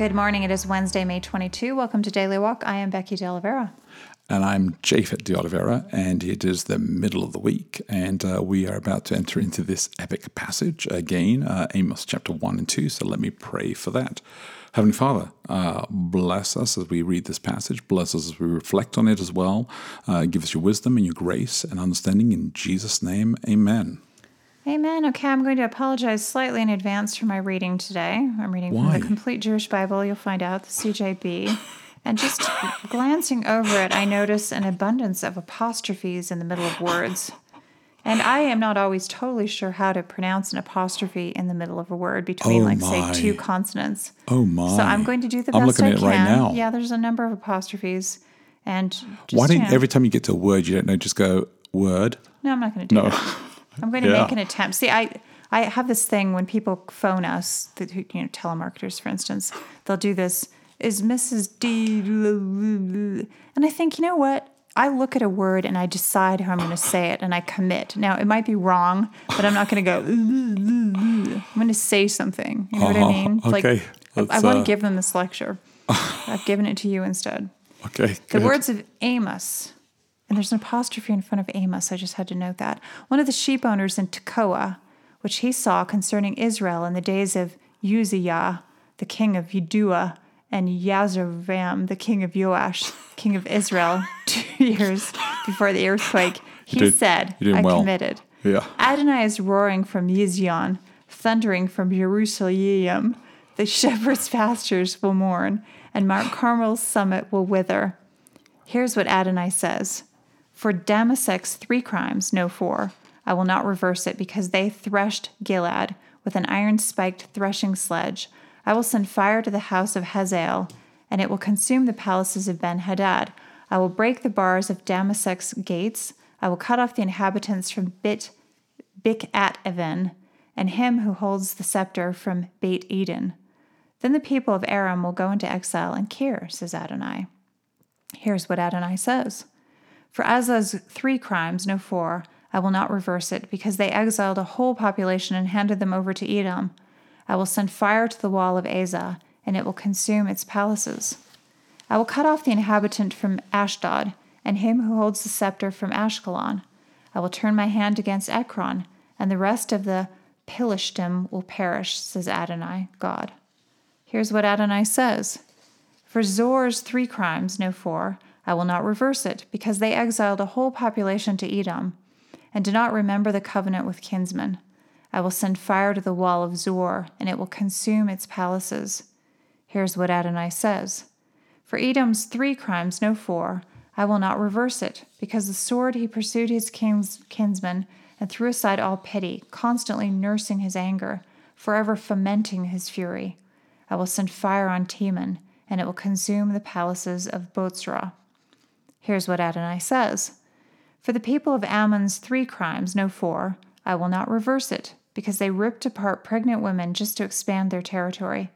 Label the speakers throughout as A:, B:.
A: Good morning. It is Wednesday, May 22. Welcome to Daily Walk. I am Becky De Oliveira.
B: And I'm Japhet De Oliveira, and it is the middle of the week, and uh, we are about to enter into this epic passage again, uh, Amos chapter 1 and 2. So let me pray for that. Heavenly Father, uh, bless us as we read this passage. Bless us as we reflect on it as well. Uh, give us your wisdom and your grace and understanding. In Jesus' name, amen.
A: Amen. Okay, I'm going to apologize slightly in advance for my reading today. I'm reading
B: Why?
A: from the Complete Jewish Bible. You'll find out the CJB. And just glancing over it, I notice an abundance of apostrophes in the middle of words. And I am not always totally sure how to pronounce an apostrophe in the middle of a word between,
B: Oh,
A: like,
B: my.
A: say, two consonants.
B: Oh my.
A: So I'm going to do the
B: I'm
A: best
B: looking
A: I
B: at it
A: can.
B: right now.
A: Yeah, there's a number of apostrophes. And just,
B: Why don't
A: you know-
B: every time you get to a word, you don't know, just go word?
A: No, I'm not going to do
B: No.
A: that. I'm going to
B: Yeah.
A: make an attempt. See, I I have this thing when people phone us, the, you know, telemarketers, for instance, they'll do this. Is Mrs. D? And I think, you know what? I look at a word and I decide how I'm going to say it, and I commit. Now it might be wrong, but I'm not going to go. I'm going to say something. You know what I
B: Uh-huh.
A: mean?
B: Okay.
A: I, I
B: Let's,
A: want
B: uh,
A: to give them this lecture. I've given it to you instead.
B: Okay.
A: The
B: good.
A: words of Amos, and there's an apostrophe in front of Amos. I just had to note that. One of the sheep owners in Tekoa, which he saw concerning Israel in the days of Uzziah, the king of Yudua, and Yazaram, the king of Joash, king of Israel, two years before the earthquake, he
B: did-
A: said, I
B: well.
A: committed.
B: Yeah.
A: Adonai is roaring from Yizion, thundering from Jerusalem. The shepherd's pastures will mourn, and Mount Carmel's summit will wither. Here's what Adonai says For Damasec's three crimes, no four, I will not reverse it because they threshed Gilad with an iron spiked threshing sledge. I will send fire to the house of Hazael, and it will consume the palaces of Ben Hadad. I will break the bars of Damasec's gates. I will cut off the inhabitants from Bit Bik at Even, and him who holds the scepter from Beit Eden. Then the people of Aram will go into exile in Kir, says Adonai. Here's what Adonai says For Azaz's three crimes, no four, I will not reverse it, because they exiled a whole population and handed them over to Edom. I will send fire to the wall of Azah, and it will consume its palaces. I will cut off the inhabitant from Ashdod, and him who holds the scepter from Ashkelon. I will turn my hand against Ekron, and the rest of the Pilishtim will perish, says Adonai, God. Here's what Adonai says For Zor's three crimes, no four, I will not reverse it, because they exiled a whole population to Edom, and do not remember the covenant with kinsmen. I will send fire to the wall of Zor, and it will consume its palaces. Here's what Adonai says For Edom's three crimes, no four, I will not reverse it, because the sword he pursued his kins- kinsmen and threw aside all pity, constantly nursing his anger, forever fomenting his fury. I will send fire on Teman, and it will consume the palaces of Botzrah. Here's what Adonai says For the people of Ammon's three crimes, no four, I will not reverse it, because they ripped apart pregnant women just to expand their territory.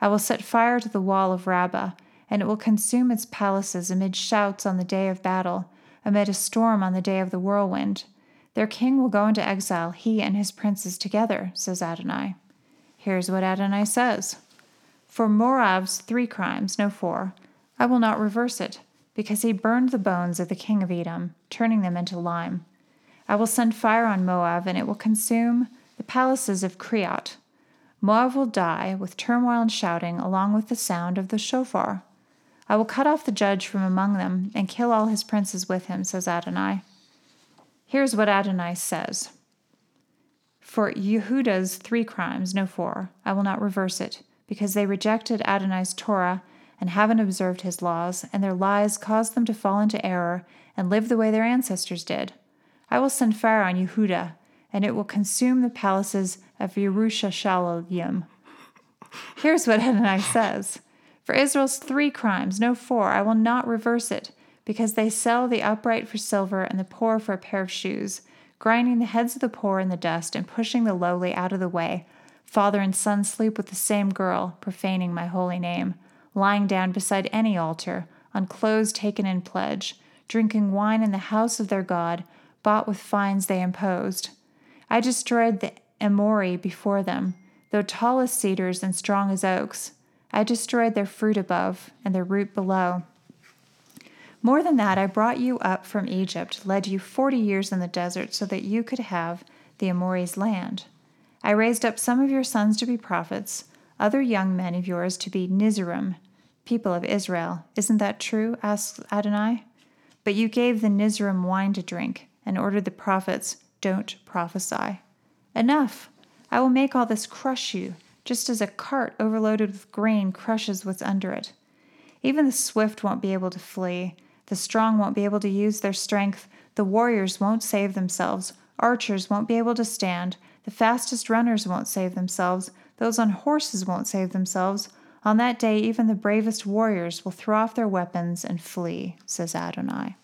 A: I will set fire to the wall of Rabbah, and it will consume its palaces amid shouts on the day of battle, amid a storm on the day of the whirlwind. Their king will go into exile, he and his princes together, says Adonai. Here's what Adonai says For Moab's three crimes, no four, I will not reverse it, because he burned the bones of the king of Edom, turning them into lime. I will send fire on Moab, and it will consume the palaces of Creot. Moab will die with turmoil and shouting, along with the sound of the shofar. I will cut off the judge from among them, and kill all his princes with him, says Adonai. Here's what Adonai says For Yehuda's three crimes, no four, I will not reverse it, because they rejected Adonai's Torah and haven't observed his laws, and their lies caused them to fall into error and live the way their ancestors did. I will send fire on Yehuda, and it will consume the palaces of Yerushalayim. Here's what Adonai says For Israel's three crimes, no four, I will not reverse it, because they sell the upright for silver and the poor for a pair of shoes, grinding the heads of the poor in the dust and pushing the lowly out of the way. Father and son sleep with the same girl, profaning my holy name, lying down beside any altar, on clothes taken in pledge, drinking wine in the house of their God, bought with fines they imposed. I destroyed the Amori before them, though tall as cedars and strong as oaks. I destroyed their fruit above and their root below. More than that, I brought you up from Egypt, led you forty years in the desert, so that you could have the Amori's land. I raised up some of your sons to be prophets, other young men of yours to be Nizrim, people of Israel. Isn't that true? asked Adonai. But you gave the Nizrim wine to drink, and ordered the prophets, Don't prophesy. Enough! I will make all this crush you, just as a cart overloaded with grain crushes what's under it. Even the swift won't be able to flee. The strong won't be able to use their strength. The warriors won't save themselves. Archers won't be able to stand. The fastest runners won't save themselves. Those on horses won't save themselves. On that day, even the bravest warriors will throw off their weapons and flee, says Adonai.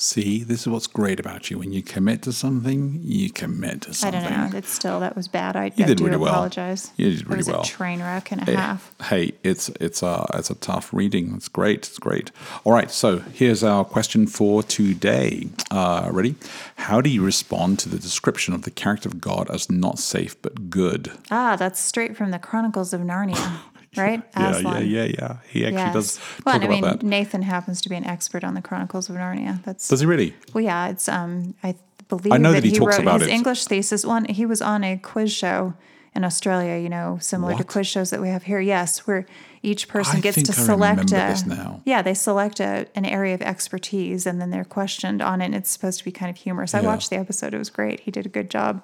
B: See, this is what's great about you. When you commit to something, you commit to something.
A: I don't know. It's still that was bad. I,
B: You
A: I
B: did
A: do
B: really well.
A: apologize.
B: You did
A: it
B: really
A: was
B: well.
A: a train wreck and a
B: Hey,
A: half.
B: Hey, it's it's a it's a tough reading. It's great. It's great. All right. So here's our question for today. Uh, ready? How do you respond to the description of the character of God as not safe but good?
A: Ah, that's straight from the Chronicles of Narnia, right?
B: Yeah,
A: Aslan.
B: yeah, yeah, yeah. He actually
A: Yes.
B: does
A: well, I mean,
B: that.
A: Nathan happens to be an expert on the Chronicles of Narnia. That's
B: Does he really?
A: well, yeah. It's um, I believe
B: I know
A: that,
B: that he talks
A: wrote his
B: it.
A: English thesis. One, he was on a quiz show in Australia. You know, similar to quiz shows that we have here. Yes, where each person
B: I
A: gets to
B: I
A: select a
B: this now.
A: yeah, they select a, an area of expertise and then they're questioned on it. And it's supposed to be kind of humorous. I watched the episode; it was great. He did a good job.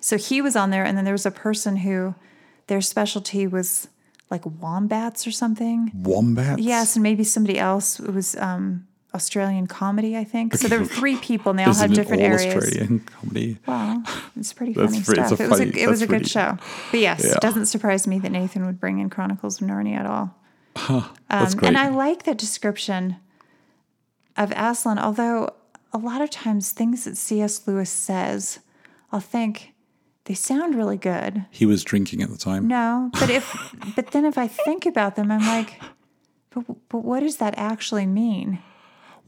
A: So he was on there, and then there was a person who their specialty was like wombats or something.
B: Wombats?
A: Yes, and maybe somebody else. It was um, Australian comedy, I think. So there were three people, and they all
B: Isn't
A: had different
B: all
A: areas.
B: Australian comedy?
A: Wow, it's pretty funny
B: pretty-
A: stuff. it was
B: funny-
A: a, it was a good
B: pretty-
A: show. But yes,
B: Yeah.
A: it doesn't surprise me that Nathan would bring in Chronicles of Narnia at all.
B: That's
A: Um,
B: great.
A: and I like the description of Aslan, although a lot of times things that C.S. Lewis says, I'll think they sound really good.
B: he was drinking at the time.
A: No, but if but then if I think about them, I'm like, but, but what does that actually mean?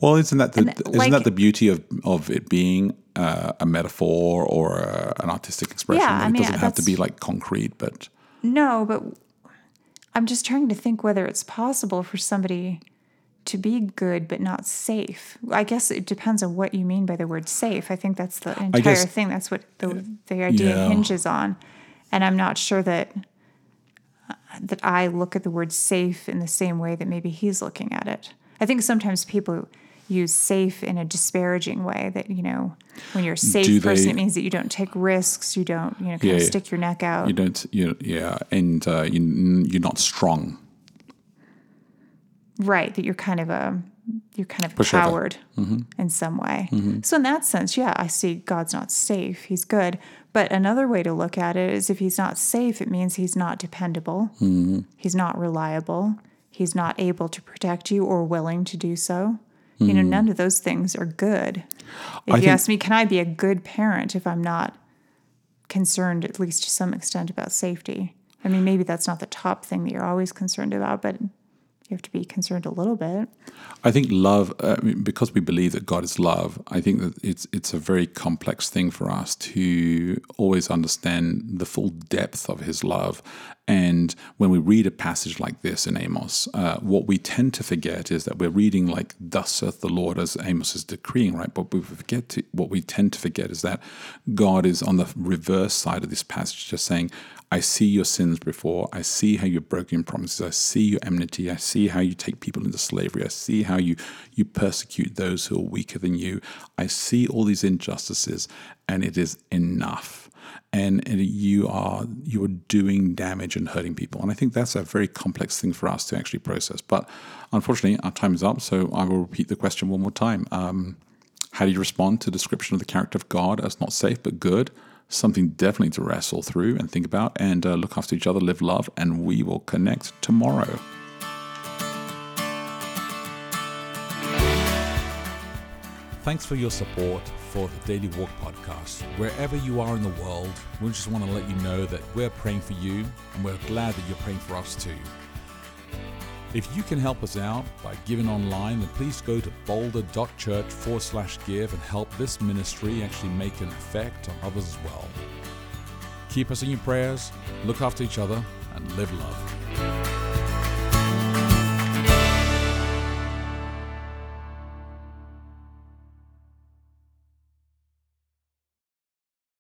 B: Well, isn't that the
A: And,
B: isn't
A: like-
B: that the beauty of of it being uh, a metaphor or a, an artistic expression?
A: Yeah,
B: That
A: I
B: it
A: mean,
B: doesn't have to be like concrete, but
A: No, but I'm just trying to think whether it's possible for somebody to be good but not safe. I guess it depends on what you mean by the word safe. I think that's the entire
B: guess-
A: thing. That's what the the idea
B: Yeah.
A: hinges on. And I'm not sure that uh, that I look at the word safe in the same way that maybe he's looking at it. I think sometimes people use safe in a disparaging way that, you know, when you're a safe person, it means that you don't take risks, you don't, you know, kind
B: Yeah,
A: of stick your neck out.
B: you don't. You yeah, and uh, you, you're not strong.
A: Right, that you're kind of a you're kind of a
B: Pushover.
A: coward mm-hmm. in some way. Mm-hmm. So in that sense, yeah, I see God's not safe. He's good. But another way to look at it is if he's not safe, it means he's not dependable. Mm-hmm. He's not reliable. He's not able to protect you or willing to do so. You know, none of those things are good. If
B: I
A: you
B: think-
A: ask me, can I be a good parent if I'm not concerned, at least to some extent, about safety? I mean, maybe that's not the top thing that you're always concerned about, but you have to be concerned a little bit.
B: I think love, uh, because we believe that God is love. I think that it's it's a very complex thing for us to always understand the full depth of His love. And when we read a passage like this in Amos, uh, what we tend to forget is that we're reading like "Thus saith the Lord" as Amos is decreeing, right? But we forget to, what we tend to forget is that God is on the reverse side of this passage, just saying, I see your sins before. I see how you've broken promises. I see your enmity. I see how you take people into slavery. I see how you you persecute those who are weaker than you. I see all these injustices, and it is enough. And, and you are you are doing damage and hurting people. And I think that's a very complex thing for us to actually process. But unfortunately, our time is up. So I will repeat the question one more time. Um, how do you respond to description of the character of God as not safe but good? something definitely to wrestle through and think about. And uh, look after each other, live love, and we will connect tomorrow. Thanks for your support for the Daily Walk podcast. Wherever you are in the world, we just want to let you know that we're praying for you and we're glad that you're praying for us too. If you can help us out by giving online, then please go to boulder.church forward slash give and help this ministry actually make an effect on others as well. Keep us in your prayers, look after each other, and live love.